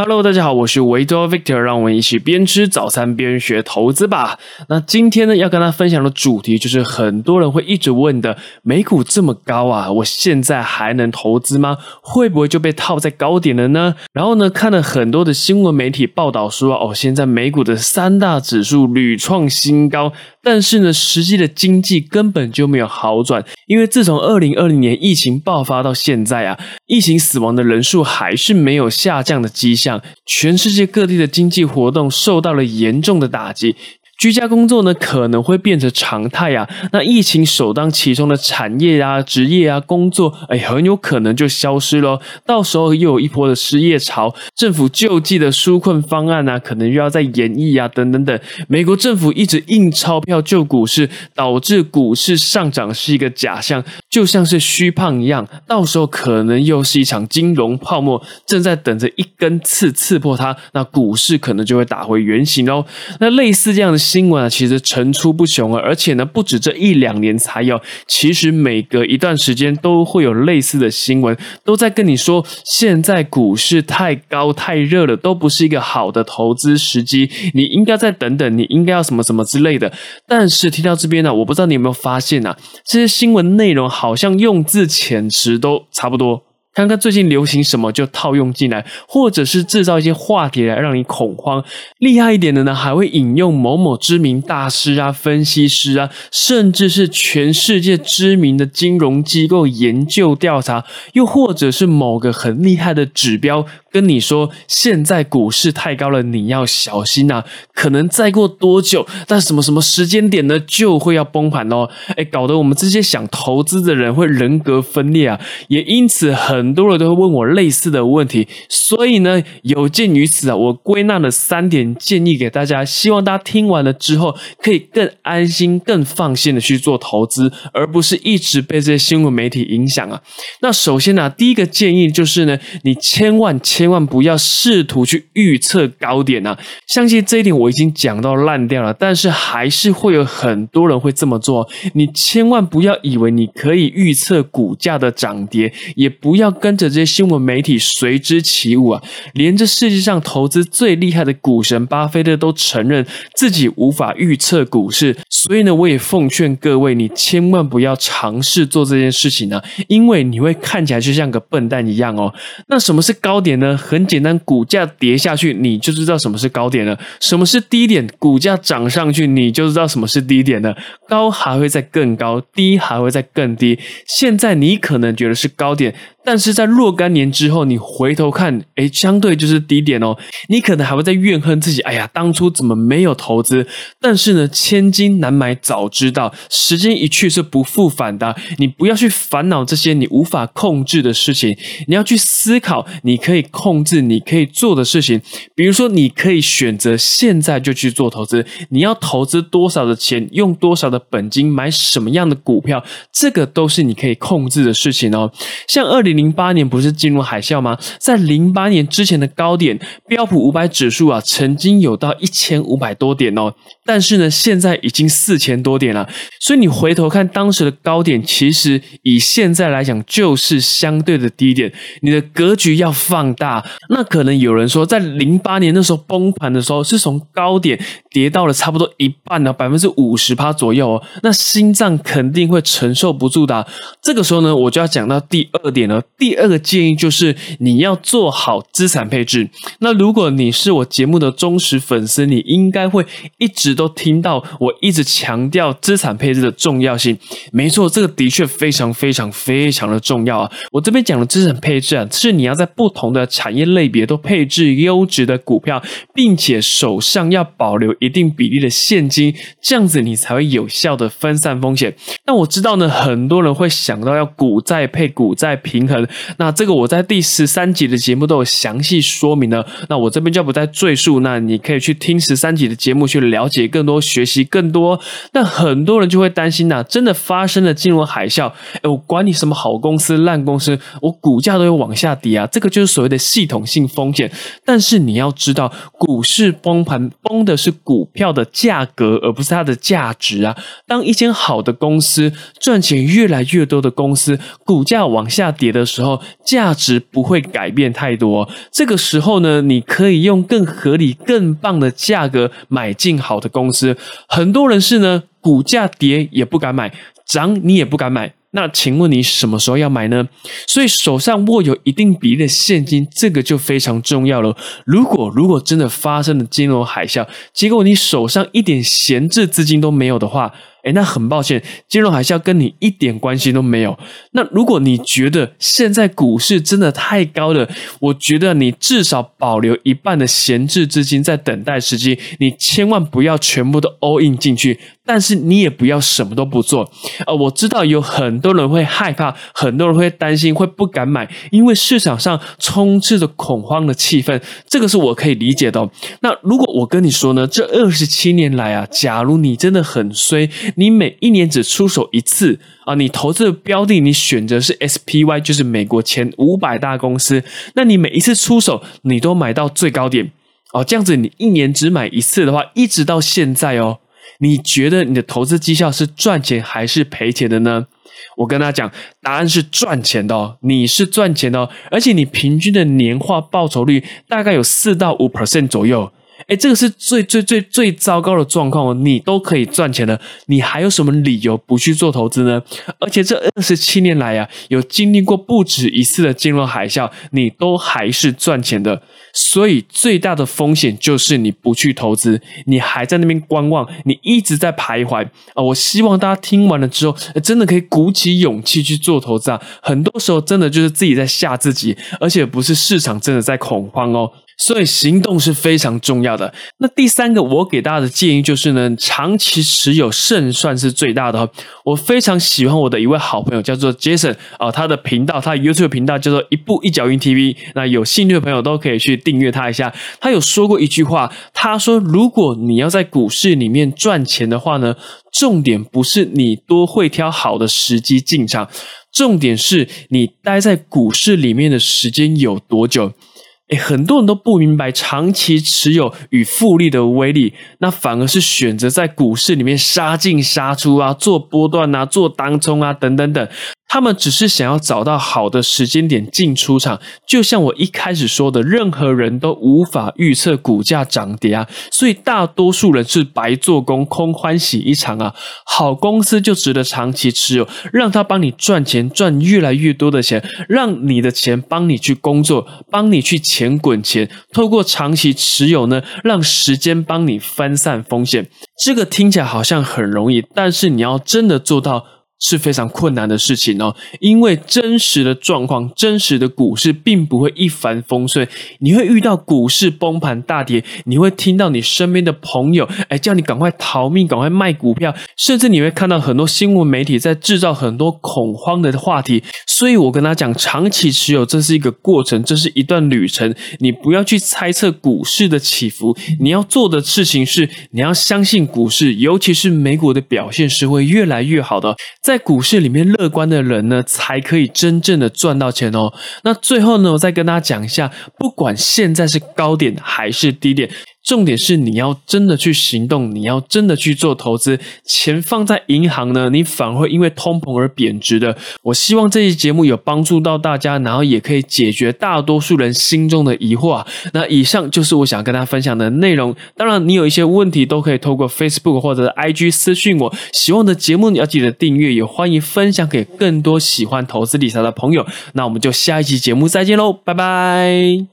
Hello，大家好，我是维多 Victor，让我们一起边吃早餐边学投资吧。那今天呢，要跟大家分享的主题就是很多人会一直问的：美股这么高啊，我现在还能投资吗？会不会就被套在高点了呢？然后呢，看了很多的新闻媒体报道说，哦，现在美股的三大指数屡创新高，但是呢，实际的经济根本就没有好转，因为自从二零二零年疫情爆发到现在啊，疫情死亡的人数还是没有下降的迹象。全世界各地的经济活动受到了严重的打击。居家工作呢可能会变成常态啊，那疫情首当其冲的产业啊、职业啊、工作，哎，很有可能就消失了。到时候又有一波的失业潮，政府救济的纾困方案啊，可能又要再演绎啊，等等等。美国政府一直印钞票救股市，导致股市上涨是一个假象，就像是虚胖一样。到时候可能又是一场金融泡沫，正在等着一根刺刺破它，那股市可能就会打回原形哦。那类似这样的。新闻啊，其实层出不穷啊，而且呢，不止这一两年才有，其实每隔一段时间都会有类似的新闻，都在跟你说，现在股市太高太热了，都不是一个好的投资时机，你应该再等等，你应该要什么什么之类的。但是听到这边呢，我不知道你有没有发现啊，这些新闻内容好像用字遣词都差不多。看看最近流行什么就套用进来，或者是制造一些话题来让你恐慌。厉害一点的呢，还会引用某某知名大师啊、分析师啊，甚至是全世界知名的金融机构研究调查，又或者是某个很厉害的指标。跟你说，现在股市太高了，你要小心啊！可能再过多久，但什么什么时间点呢，就会要崩盘哦！哎，搞得我们这些想投资的人会人格分裂啊！也因此，很多人都会问我类似的问题。所以呢，有鉴于此啊，我归纳了三点建议给大家，希望大家听完了之后，可以更安心、更放心的去做投资，而不是一直被这些新闻媒体影响啊！那首先呢，第一个建议就是呢，你千万千千万不要试图去预测高点啊！相信这一点我已经讲到烂掉了，但是还是会有很多人会这么做。你千万不要以为你可以预测股价的涨跌，也不要跟着这些新闻媒体随之起舞啊！连这世界上投资最厉害的股神巴菲特都承认自己无法预测股市，所以呢，我也奉劝各位，你千万不要尝试做这件事情呢，因为你会看起来就像个笨蛋一样哦。那什么是高点呢？很简单，股价跌下去，你就知道什么是高点了；什么是低点，股价涨上去，你就知道什么是低点了。高还会再更高，低还会再更低。现在你可能觉得是高点。但是在若干年之后，你回头看，哎，相对就是低点哦。你可能还会在怨恨自己，哎呀，当初怎么没有投资？但是呢，千金难买早知道，时间一去是不复返的。你不要去烦恼这些你无法控制的事情，你要去思考你可以控制、你可以做的事情。比如说，你可以选择现在就去做投资。你要投资多少的钱，用多少的本金买什么样的股票，这个都是你可以控制的事情哦。像二零。零八年不是进入海啸吗？在零八年之前的高点，标普五百指数啊，曾经有到一千五百多点哦。但是呢，现在已经四千多点了。所以你回头看当时的高点，其实以现在来讲就是相对的低点。你的格局要放大。那可能有人说，在零八年那时候崩盘的时候，是从高点跌到了差不多一半的百分之五十趴左右哦。那心脏肯定会承受不住的。这个时候呢，我就要讲到第二点了。第二个建议就是你要做好资产配置。那如果你是我节目的忠实粉丝，你应该会一直都听到我一直强调资产配置的重要性。没错，这个的确非常非常非常的重要啊！我这边讲的资产配置啊，是你要在不同的产业类别都配置优质的股票，并且手上要保留一定比例的现金，这样子你才会有效的分散风险。那我知道呢，很多人会想到要股债配股债平衡。那这个我在第十三集的节目都有详细说明了，那我这边就不再赘述。那你可以去听十三集的节目去了解更多、学习更多。那很多人就会担心呐，真的发生了金融海啸，哎，我管你什么好公司、烂公司，我股价都会往下跌啊！这个就是所谓的系统性风险。但是你要知道，股市崩盘崩的是股票的价格，而不是它的价值啊。当一间好的公司赚钱越来越多的公司，股价往下跌的时候，价值不会改变太多。这个时候呢，你可以用更合理、更棒的价格买进好的公司。很多人是呢，股价跌也不敢买，涨你也不敢买。那请问你什么时候要买呢？所以手上握有一定比例的现金，这个就非常重要了。如果如果真的发生了金融海啸，结果你手上一点闲置资金都没有的话，哎，那很抱歉，金融海啸跟你一点关系都没有。那如果你觉得现在股市真的太高了，我觉得你至少保留一半的闲置资金在等待时机，你千万不要全部都 all in 进去。但是你也不要什么都不做呃，我知道有很多人会害怕，很多人会担心，会不敢买，因为市场上充斥着恐慌的气氛，这个是我可以理解的。那如果我跟你说呢，这二十七年来啊，假如你真的很衰，你每一年只出手一次啊，你投资的标的你选择是 SPY，就是美国前五百大公司，那你每一次出手你都买到最高点哦，这样子你一年只买一次的话，一直到现在哦。你觉得你的投资绩效是赚钱还是赔钱的呢？我跟他讲，答案是赚钱的哦，你是赚钱的哦，而且你平均的年化报酬率大概有四到五 percent 左右。哎，这个是最最最最糟糕的状况！你都可以赚钱了，你还有什么理由不去做投资呢？而且这二十七年来啊，有经历过不止一次的金融海啸，你都还是赚钱的。所以最大的风险就是你不去投资，你还在那边观望，你一直在徘徊啊！我希望大家听完了之后，真的可以鼓起勇气去做投资啊！很多时候真的就是自己在吓自己，而且不是市场真的在恐慌哦。所以行动是非常重要的。那第三个，我给大家的建议就是呢，长期持有胜算是最大的。我非常喜欢我的一位好朋友，叫做 Jason 啊，他的频道，他 YouTube 频道叫做一步一脚印 TV。那有兴趣的朋友都可以去订阅他一下。他有说过一句话，他说：“如果你要在股市里面赚钱的话呢，重点不是你多会挑好的时机进场，重点是你待在股市里面的时间有多久。”哎，很多人都不明白长期持有与复利的威力，那反而是选择在股市里面杀进杀出啊，做波段啊，做当冲啊，等等等。他们只是想要找到好的时间点进出场，就像我一开始说的，任何人都无法预测股价涨跌啊，所以大多数人是白做工，空欢喜一场啊。好公司就值得长期持有，让他帮你赚钱，赚越来越多的钱，让你的钱帮你去工作，帮你去钱滚钱。透过长期持有呢，让时间帮你分散风险。这个听起来好像很容易，但是你要真的做到。是非常困难的事情哦，因为真实的状况、真实的股市并不会一帆风顺，你会遇到股市崩盘大跌，你会听到你身边的朋友哎叫你赶快逃命、赶快卖股票，甚至你会看到很多新闻媒体在制造很多恐慌的话题。所以我跟他讲，长期持有这是一个过程，这是一段旅程，你不要去猜测股市的起伏，你要做的事情是你要相信股市，尤其是美股的表现是会越来越好的。在股市里面乐观的人呢，才可以真正的赚到钱哦。那最后呢，我再跟大家讲一下，不管现在是高点还是低点。重点是你要真的去行动，你要真的去做投资。钱放在银行呢，你反而会因为通膨而贬值的。我希望这期节目有帮助到大家，然后也可以解决大多数人心中的疑惑啊。那以上就是我想跟大家分享的内容。当然，你有一些问题都可以透过 Facebook 或者 IG 私讯我。喜欢的节目你要记得订阅，也欢迎分享给更多喜欢投资理财的朋友。那我们就下一期节目再见喽，拜拜。